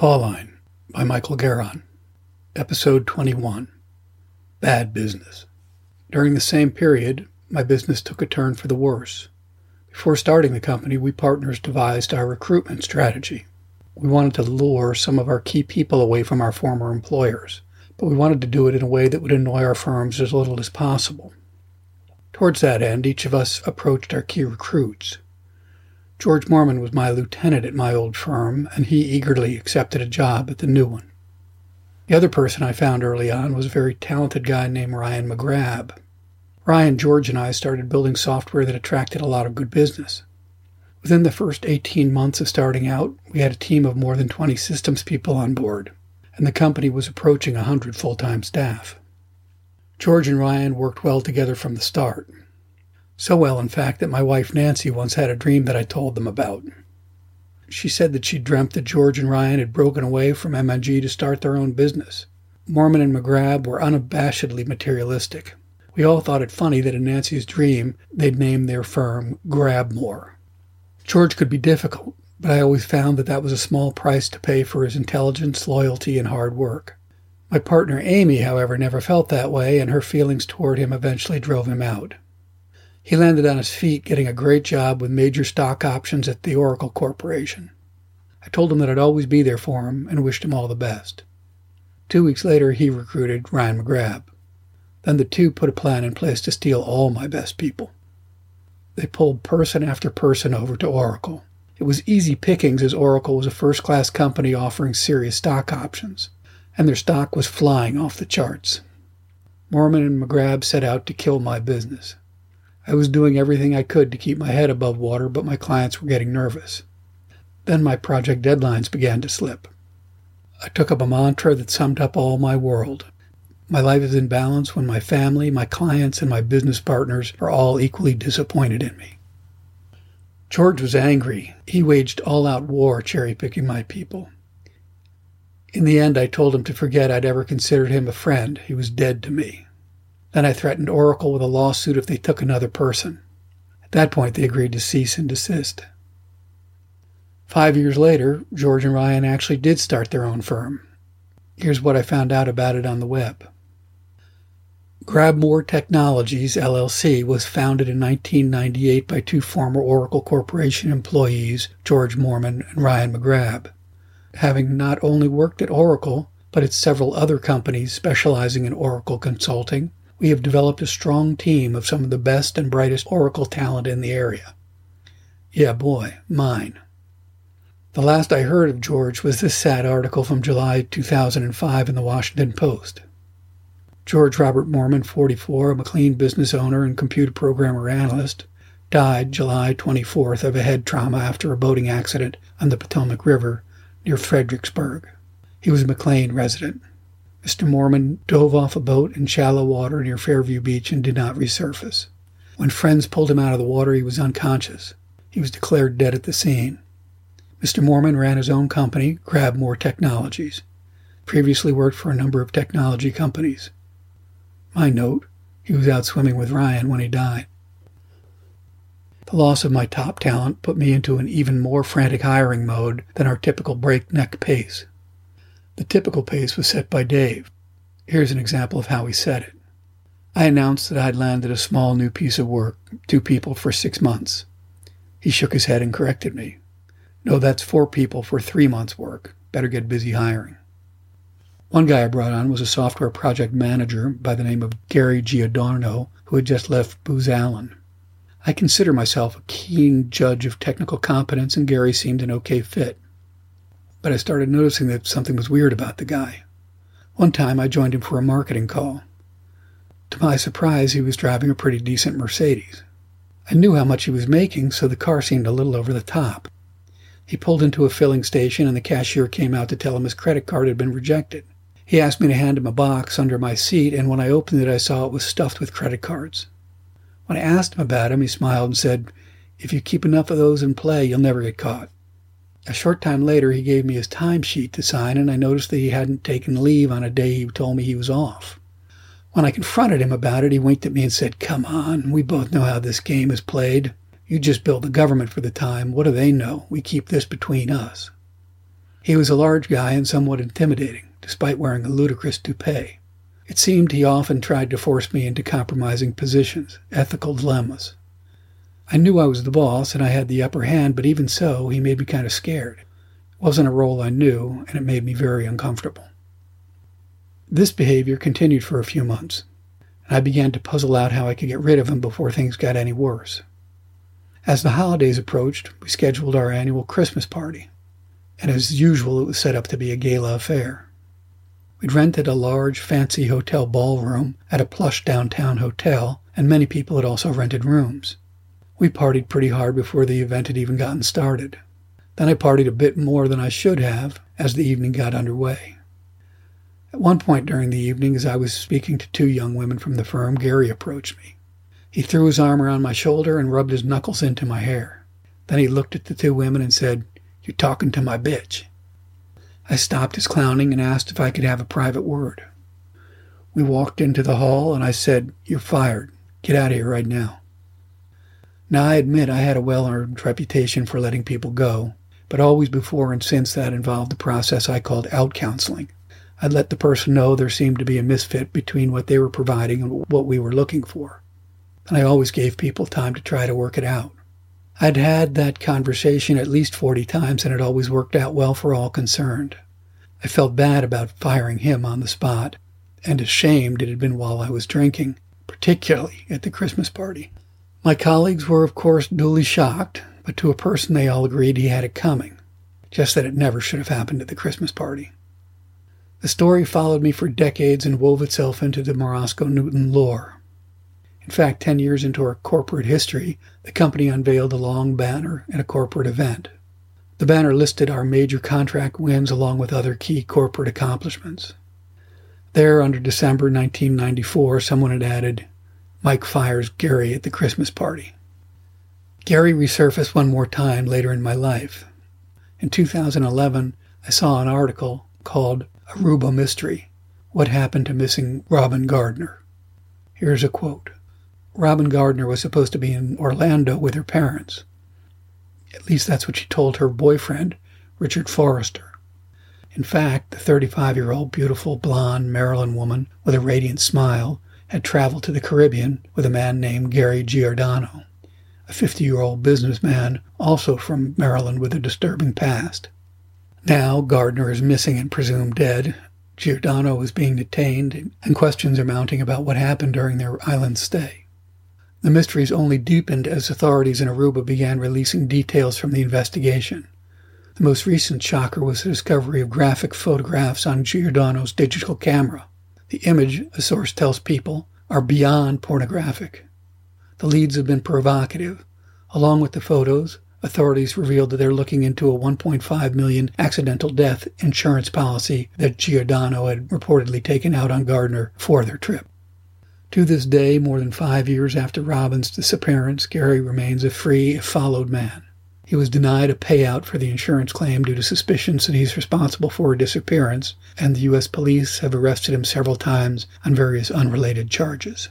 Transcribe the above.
Fall by Michael Garon. Episode 21 Bad Business. During the same period, my business took a turn for the worse. Before starting the company, we partners devised our recruitment strategy. We wanted to lure some of our key people away from our former employers, but we wanted to do it in a way that would annoy our firms as little as possible. Towards that end, each of us approached our key recruits. George Mormon was my lieutenant at my old firm, and he eagerly accepted a job at the new one. The other person I found early on was a very talented guy named Ryan McGrab. Ryan, George, and I started building software that attracted a lot of good business. Within the first 18 months of starting out, we had a team of more than 20 systems people on board, and the company was approaching 100 full time staff. George and Ryan worked well together from the start. So well, in fact, that my wife Nancy once had a dream that I told them about. She said that she dreamt that George and Ryan had broken away from MNG to start their own business. Mormon and McGrab were unabashedly materialistic. We all thought it funny that in Nancy's dream they'd named their firm Grabmore. George could be difficult, but I always found that that was a small price to pay for his intelligence, loyalty, and hard work. My partner Amy, however, never felt that way, and her feelings toward him eventually drove him out. He landed on his feet getting a great job with major stock options at the Oracle Corporation. I told him that I'd always be there for him and wished him all the best. Two weeks later, he recruited Ryan McGrab. Then the two put a plan in place to steal all my best people. They pulled person after person over to Oracle. It was easy pickings as Oracle was a first class company offering serious stock options, and their stock was flying off the charts. Mormon and McGrab set out to kill my business. I was doing everything I could to keep my head above water, but my clients were getting nervous. Then my project deadlines began to slip. I took up a mantra that summed up all my world my life is in balance when my family, my clients, and my business partners are all equally disappointed in me. George was angry. He waged all out war cherry picking my people. In the end, I told him to forget I'd ever considered him a friend. He was dead to me. Then I threatened Oracle with a lawsuit if they took another person. At that point, they agreed to cease and desist. Five years later, George and Ryan actually did start their own firm. Here's what I found out about it on the web. Grabmore Technologies LLC was founded in 1998 by two former Oracle Corporation employees, George Mormon and Ryan McGrab. Having not only worked at Oracle, but at several other companies specializing in Oracle consulting, we have developed a strong team of some of the best and brightest Oracle talent in the area. Yeah, boy, mine. The last I heard of George was this sad article from July 2005 in the Washington Post. George Robert Mormon, 44, a McLean business owner and computer programmer analyst, died July 24th of a head trauma after a boating accident on the Potomac River near Fredericksburg. He was a McLean resident. Mr. Mormon dove off a boat in shallow water near Fairview Beach and did not resurface. When friends pulled him out of the water, he was unconscious. He was declared dead at the scene. Mr. Mormon ran his own company, Grabmore Technologies. Previously worked for a number of technology companies. My note, he was out swimming with Ryan when he died. The loss of my top talent put me into an even more frantic hiring mode than our typical breakneck pace. The typical pace was set by Dave. Here's an example of how he set it. I announced that I'd landed a small new piece of work, two people for six months. He shook his head and corrected me. No, that's four people for three months' work. Better get busy hiring. One guy I brought on was a software project manager by the name of Gary Giordano, who had just left Booz Allen. I consider myself a keen judge of technical competence, and Gary seemed an okay fit. But I started noticing that something was weird about the guy. One time I joined him for a marketing call. To my surprise, he was driving a pretty decent Mercedes. I knew how much he was making, so the car seemed a little over the top. He pulled into a filling station, and the cashier came out to tell him his credit card had been rejected. He asked me to hand him a box under my seat, and when I opened it, I saw it was stuffed with credit cards. When I asked him about him, he smiled and said, If you keep enough of those in play, you'll never get caught. A short time later, he gave me his timesheet to sign, and I noticed that he hadn't taken leave on a day he told me he was off. When I confronted him about it, he winked at me and said, Come on, we both know how this game is played. You just build the government for the time. What do they know? We keep this between us. He was a large guy and somewhat intimidating, despite wearing a ludicrous toupee. It seemed he often tried to force me into compromising positions, ethical dilemmas. I knew I was the boss and I had the upper hand, but even so, he made me kind of scared. It wasn't a role I knew, and it made me very uncomfortable. This behavior continued for a few months, and I began to puzzle out how I could get rid of him before things got any worse. As the holidays approached, we scheduled our annual Christmas party, and as usual, it was set up to be a gala affair. We'd rented a large, fancy hotel ballroom at a plush downtown hotel, and many people had also rented rooms. We partied pretty hard before the event had even gotten started. Then I partied a bit more than I should have as the evening got underway. At one point during the evening, as I was speaking to two young women from the firm, Gary approached me. He threw his arm around my shoulder and rubbed his knuckles into my hair. Then he looked at the two women and said, You're talking to my bitch. I stopped his clowning and asked if I could have a private word. We walked into the hall and I said, You're fired. Get out of here right now. Now, I admit I had a well earned reputation for letting people go, but always before and since that involved the process I called out counseling. I'd let the person know there seemed to be a misfit between what they were providing and what we were looking for. And I always gave people time to try to work it out. I'd had that conversation at least 40 times and it always worked out well for all concerned. I felt bad about firing him on the spot, and ashamed it had been while I was drinking, particularly at the Christmas party. My colleagues were, of course, duly shocked, but to a person they all agreed he had it coming, just that it never should have happened at the Christmas party. The story followed me for decades and wove itself into the Morosco Newton lore. In fact, 10 years into our corporate history, the company unveiled a long banner at a corporate event. The banner listed our major contract wins along with other key corporate accomplishments. There, under December 1994, someone had added, Mike fires Gary at the Christmas party. Gary resurfaced one more time later in my life. In 2011, I saw an article called Aruba Mystery What Happened to Missing Robyn Gardner. Here's a quote Robyn Gardner was supposed to be in Orlando with her parents. At least that's what she told her boyfriend, Richard Forrester. In fact, the 35 year old beautiful blonde Maryland woman with a radiant smile had traveled to the Caribbean with a man named Gary Giordano, a 50 year old businessman also from Maryland with a disturbing past. Now, Gardner is missing and presumed dead. Giordano is being detained, and questions are mounting about what happened during their island stay. The mysteries only deepened as authorities in Aruba began releasing details from the investigation. The most recent shocker was the discovery of graphic photographs on Giordano's digital camera. The image, a source tells people, are beyond pornographic. The leads have been provocative. Along with the photos, authorities revealed that they're looking into a 1.5 million accidental death insurance policy that Giordano had reportedly taken out on Gardner for their trip. To this day, more than five years after Robyn's disappearance, Gary remains a free, followed man. He was denied a payout for the insurance claim due to suspicions that he's responsible for her disappearance, and the U.S. police have arrested him several times on various unrelated charges.